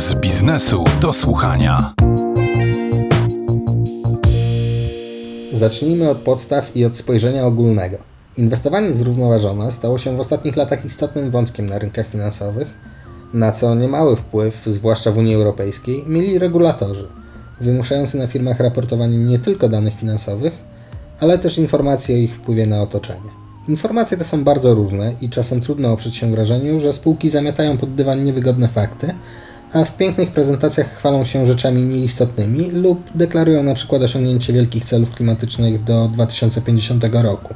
z biznesu do słuchania. Zacznijmy od podstaw i od spojrzenia ogólnego. Inwestowanie zrównoważone stało się w ostatnich latach istotnym wątkiem na rynkach finansowych, na co niemały wpływ, zwłaszcza w Unii Europejskiej, mieli regulatorzy, wymuszający na firmach raportowanie nie tylko danych finansowych, ale też informacji o ich wpływie na otoczenie. Informacje te są bardzo różne i czasem trudno oprzeć się wrażeniu, że spółki zamiatają pod dywan niewygodne fakty, a w pięknych prezentacjach chwalą się rzeczami nieistotnymi lub deklarują na przykład osiągnięcie wielkich celów klimatycznych do 2050 roku,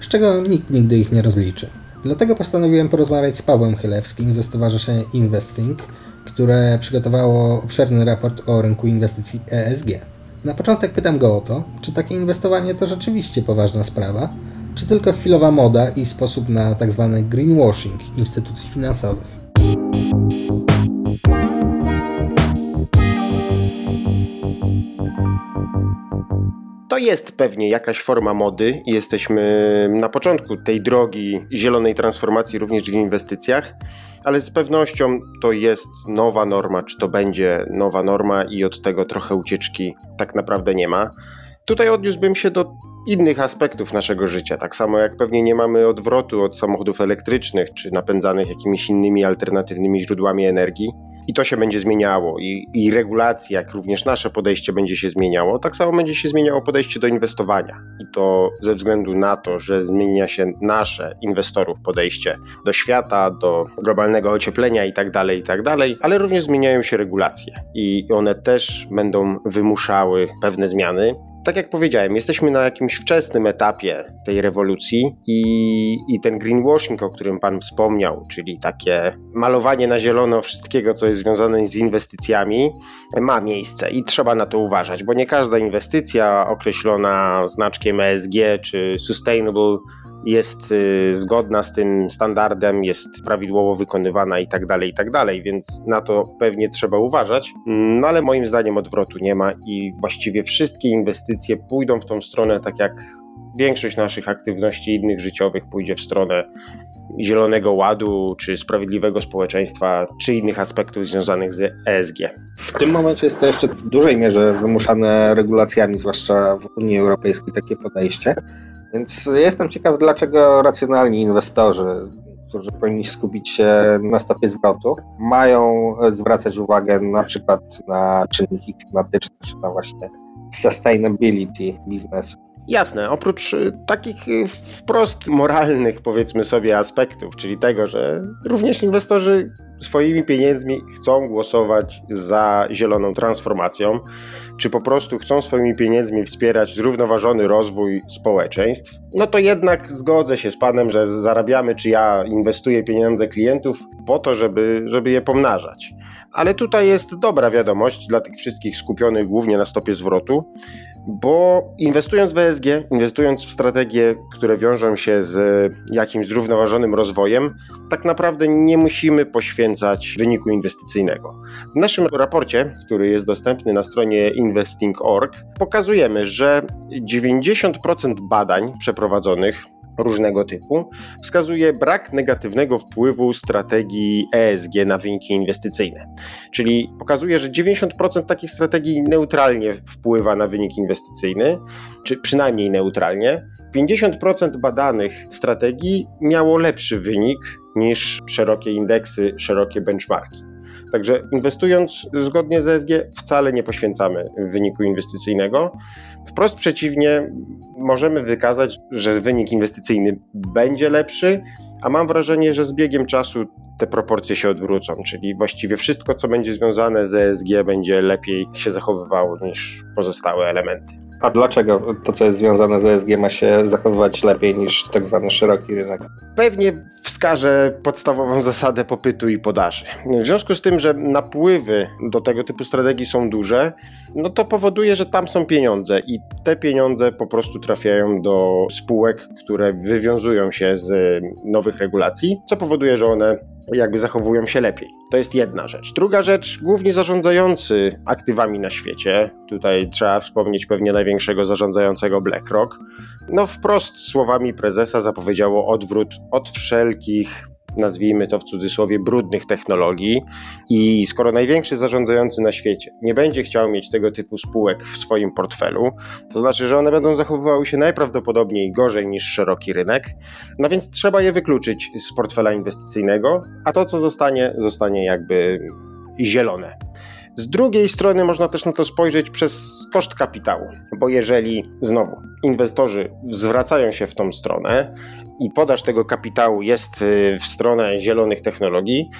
z czego nikt nigdy ich nie rozliczy. Dlatego postanowiłem porozmawiać z Pawłem Chylewskim ze Stowarzyszenia Investing, które przygotowało obszerny raport o rynku inwestycji ESG. Na początek pytam go o to, czy takie inwestowanie to rzeczywiście poważna sprawa, czy tylko chwilowa moda i sposób na tzw. Tak greenwashing instytucji finansowych. Jest pewnie jakaś forma mody jesteśmy na początku tej drogi zielonej transformacji również w inwestycjach, ale z pewnością to jest nowa norma, czy to będzie nowa norma i od tego trochę ucieczki tak naprawdę nie ma. Tutaj odniósłbym się do innych aspektów naszego życia. Tak samo jak pewnie nie mamy odwrotu od samochodów elektrycznych czy napędzanych jakimiś innymi alternatywnymi źródłami energii. I to się będzie zmieniało, i, i regulacje, jak również nasze podejście będzie się zmieniało. Tak samo będzie się zmieniało podejście do inwestowania. I to ze względu na to, że zmienia się nasze inwestorów podejście do świata, do globalnego ocieplenia i tak dalej, i tak ale również zmieniają się regulacje i one też będą wymuszały pewne zmiany tak jak powiedziałem, jesteśmy na jakimś wczesnym etapie tej rewolucji i, i ten greenwashing, o którym Pan wspomniał, czyli takie malowanie na zielono wszystkiego, co jest związane z inwestycjami, ma miejsce i trzeba na to uważać, bo nie każda inwestycja określona znaczkiem ESG czy Sustainable jest y, zgodna z tym standardem, jest prawidłowo wykonywana i tak dalej, i tak dalej, więc na to pewnie trzeba uważać. No ale moim zdaniem odwrotu nie ma i właściwie wszystkie inwestycje pójdą w tą stronę tak jak większość naszych aktywności innych życiowych pójdzie w stronę Zielonego Ładu, czy sprawiedliwego społeczeństwa, czy innych aspektów związanych z ESG. W tym momencie jest to jeszcze w dużej mierze wymuszane regulacjami, zwłaszcza w Unii Europejskiej, takie podejście. Więc jestem ciekaw, dlaczego racjonalni inwestorzy, którzy powinni skupić się na stopie zwrotu, mają zwracać uwagę na przykład na czynniki klimatyczne, czy na właśnie sustainability biznesu. Jasne, oprócz y, takich y, wprost moralnych, powiedzmy sobie, aspektów, czyli tego, że również inwestorzy swoimi pieniędzmi chcą głosować za zieloną transformacją, czy po prostu chcą swoimi pieniędzmi wspierać zrównoważony rozwój społeczeństw, no to jednak zgodzę się z Panem, że zarabiamy, czy ja inwestuję pieniądze klientów po to, żeby, żeby je pomnażać. Ale tutaj jest dobra wiadomość dla tych wszystkich skupionych głównie na stopie zwrotu, bo inwestując w ESG, inwestując w strategie, które wiążą się z jakimś zrównoważonym rozwojem, tak naprawdę nie musimy poświęcać wyniku inwestycyjnego. W naszym raporcie, który jest dostępny na stronie investing.org, pokazujemy, że 90% badań przeprowadzonych różnego typu, wskazuje brak negatywnego wpływu strategii ESG na wyniki inwestycyjne. Czyli pokazuje, że 90% takich strategii neutralnie wpływa na wynik inwestycyjny, czy przynajmniej neutralnie. 50% badanych strategii miało lepszy wynik niż szerokie indeksy, szerokie benchmarki. Także inwestując zgodnie z ESG wcale nie poświęcamy wyniku inwestycyjnego. Wprost przeciwnie, możemy wykazać, że wynik inwestycyjny będzie lepszy, a mam wrażenie, że z biegiem czasu te proporcje się odwrócą, czyli właściwie wszystko, co będzie związane z ESG, będzie lepiej się zachowywało niż pozostałe elementy. A dlaczego to, co jest związane z ESG, ma się zachowywać lepiej niż tak zwany szeroki rynek? Pewnie wskażę podstawową zasadę popytu i podaży. W związku z tym, że napływy do tego typu strategii są duże, no to powoduje, że tam są pieniądze i te pieniądze po prostu trafiają do spółek, które wywiązują się z nowych regulacji, co powoduje, że one jakby zachowują się lepiej. To jest jedna rzecz. Druga rzecz, głównie zarządzający aktywami na świecie, tutaj trzeba wspomnieć pewnie największego zarządzającego BlackRock, no wprost słowami prezesa zapowiedziało odwrót od wszelkich nazwijmy to w cudzysłowie, brudnych technologii. I skoro największy zarządzający na świecie nie będzie chciał mieć tego typu spółek w swoim portfelu, to znaczy, że one będą zachowywały się najprawdopodobniej gorzej niż szeroki rynek. No więc trzeba je wykluczyć z portfela inwestycyjnego, a to, co zostanie, zostanie jakby zielone. Z drugiej strony można też na to spojrzeć przez koszt kapitału, bo jeżeli znowu inwestorzy zwracają się w tą stronę i podaż tego kapitału jest y, w stronę zielonych technologii,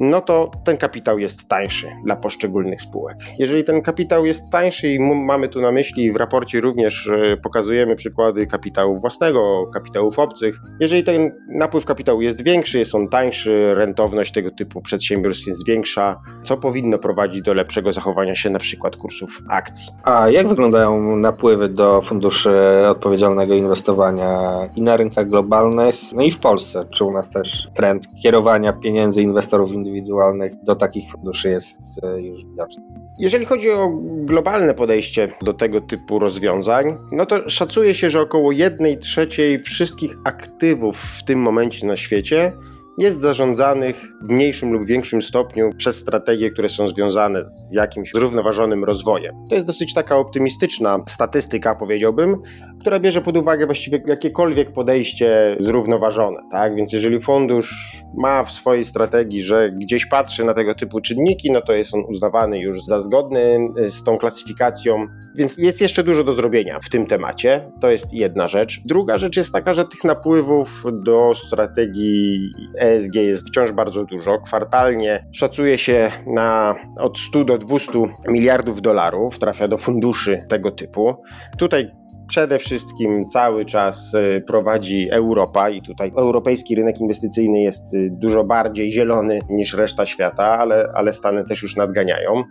no to ten kapitał jest tańszy dla poszczególnych spółek. Jeżeli ten kapitał jest tańszy i mamy tu na myśli, w raporcie również pokazujemy przykłady kapitału własnego, kapitałów obcych, jeżeli ten napływ kapitału jest większy, jest on tańszy, rentowność tego typu przedsiębiorstw jest większa, co powinno prowadzić do lepszego zachowania się na przykład kursów akcji. A jak wyglądają napływy do funduszy odpowiedzialnego inwestowania i na rynkach globalnych, no i w Polsce? Czy u nas też trend kierowania pieniędzy inwestorów indywidualnych indywidualnych do takich funduszy jest e, już widoczny. Jeżeli chodzi o globalne podejście do tego typu rozwiązań, no to szacuje się, że około 1 trzeciej wszystkich aktywów w tym momencie na świecie jest zarządzanych w mniejszym lub większym stopniu przez strategie, które są związane z jakimś zrównoważonym rozwojem. To jest dosyć taka optymistyczna statystyka, powiedziałbym, która bierze pod uwagę właściwie jakiekolwiek podejście zrównoważone. Tak? Więc jeżeli fundusz ma w swojej strategii, że gdzieś patrzy na tego typu czynniki, no to jest on uznawany już za zgodny z tą klasyfikacją. Więc jest jeszcze dużo do zrobienia w tym temacie. To jest jedna rzecz. Druga rzecz jest taka, że tych napływów do strategii ESG jest wciąż bardzo dużo. Kwartalnie szacuje się na od 100 do 200 miliardów dolarów trafia do funduszy tego typu. Tutaj przede wszystkim cały czas e, prowadzi Europa i tutaj europejski rynek inwestycyjny jest e, dużo bardziej zielony niż reszta świata, ale, ale Stany też już nadganiają.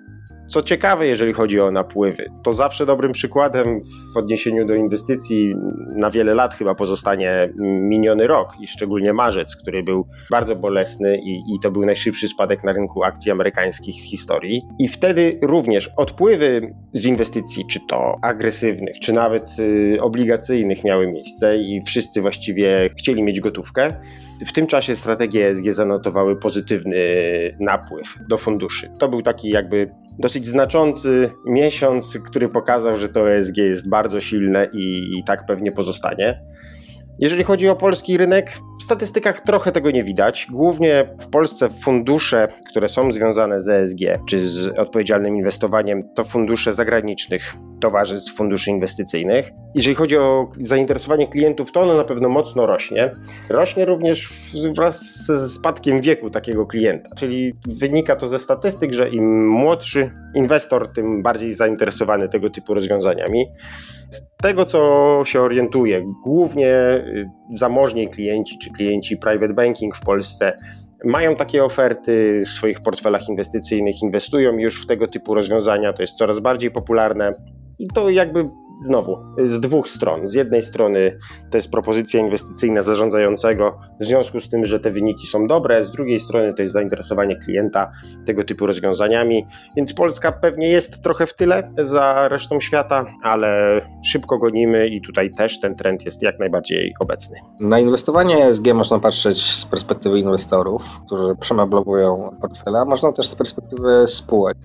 Co ciekawe, jeżeli chodzi o napływy, to zawsze dobrym przykładem w odniesieniu do inwestycji na wiele lat chyba pozostanie miniony rok i szczególnie marzec, który był bardzo bolesny i, i to był najszybszy spadek na rynku akcji amerykańskich w historii. I wtedy również odpływy z inwestycji, czy to agresywnych, czy nawet y, obligacyjnych miały miejsce i wszyscy właściwie chcieli mieć gotówkę. W tym czasie strategie ESG zanotowały pozytywny napływ do funduszy. To był taki jakby dosyć znaczący miesiąc, który pokazał, że to ESG jest bardzo silne i, i tak pewnie pozostanie. Jeżeli chodzi o polski rynek, w statystykach trochę tego nie widać. Głównie w Polsce fundusze, które są związane z ESG czy z odpowiedzialnym inwestowaniem, to fundusze zagranicznych towarzystw funduszy inwestycyjnych. Jeżeli chodzi o zainteresowanie klientów, to ono na pewno mocno rośnie. Rośnie również wraz ze spadkiem wieku takiego klienta, czyli wynika to ze statystyk, że im młodszy inwestor, tym bardziej zainteresowany tego typu rozwiązaniami. Z tego, co się orientuje, głównie y, zamożni klienci czy klienci private banking w Polsce mają takie oferty w swoich portfelach inwestycyjnych, inwestują już w tego typu rozwiązania, to jest coraz bardziej popularne. I to jakby znowu z dwóch stron. Z jednej strony to jest propozycja inwestycyjna zarządzającego w związku z tym, że te wyniki są dobre, z drugiej strony to jest zainteresowanie klienta tego typu rozwiązaniami. Więc Polska pewnie jest trochę w tyle za resztą świata, ale szybko gonimy i tutaj też ten trend jest jak najbardziej obecny. Na inwestowanie ESG można patrzeć z perspektywy inwestorów, którzy przemeblowują portfele, a można też z perspektywy spółek.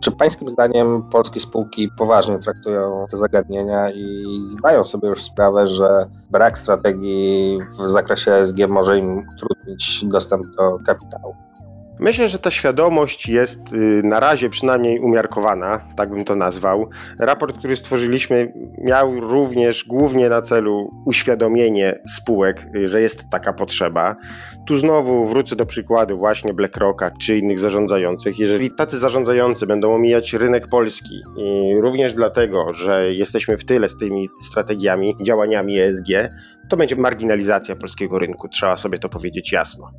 Czy Pańskim zdaniem polskie spółki poważnie traktują te zagadnienia i zdają sobie już sprawę, że brak strategii w zakresie ESG może im utrudnić dostęp do kapitału? Myślę, że ta świadomość jest y, na razie przynajmniej umiarkowana, tak bym to nazwał. Raport, który stworzyliśmy, miał również głównie na celu uświadomienie spółek, y, że jest taka potrzeba. Tu znowu wrócę do przykładu właśnie BlackRocka czy innych zarządzających. Jeżeli tacy zarządzający będą omijać rynek polski, również dlatego, że jesteśmy w tyle z tymi strategiami, działaniami ESG, to będzie marginalizacja polskiego rynku. Trzeba sobie to powiedzieć jasno.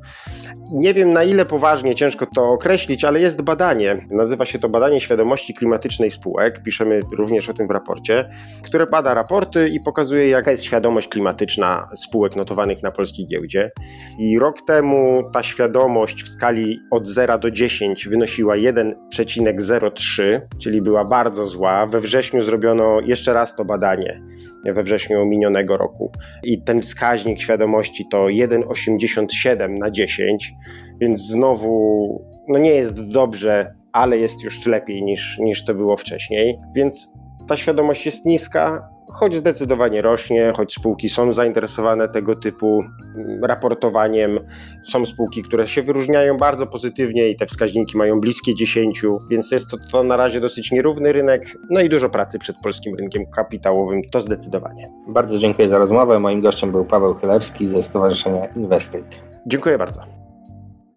Nie wiem, na ile poważnie różnie, ciężko to określić, ale jest badanie, nazywa się to badanie świadomości klimatycznej spółek, piszemy również o tym w raporcie, które bada raporty i pokazuje, jaka jest świadomość klimatyczna spółek notowanych na polskiej giełdzie. I rok temu ta świadomość w skali od 0 do 10 wynosiła 1,03, czyli była bardzo zła. We wrześniu zrobiono jeszcze raz to badanie, we wrześniu minionego roku. I ten wskaźnik świadomości to 1,87 na 10, więc znowu no nie jest dobrze, ale jest już lepiej niż, niż to było wcześniej. Więc ta świadomość jest niska, choć zdecydowanie rośnie, choć spółki są zainteresowane tego typu mm, raportowaniem. Są spółki, które się wyróżniają bardzo pozytywnie i te wskaźniki mają bliskie 10, więc jest to, to na razie dosyć nierówny rynek, no i dużo pracy przed polskim rynkiem kapitałowym, to zdecydowanie. Bardzo dziękuję za rozmowę. Moim gościem był Paweł Chylewski ze Stowarzyszenia Inwestyk. Dziękuję bardzo.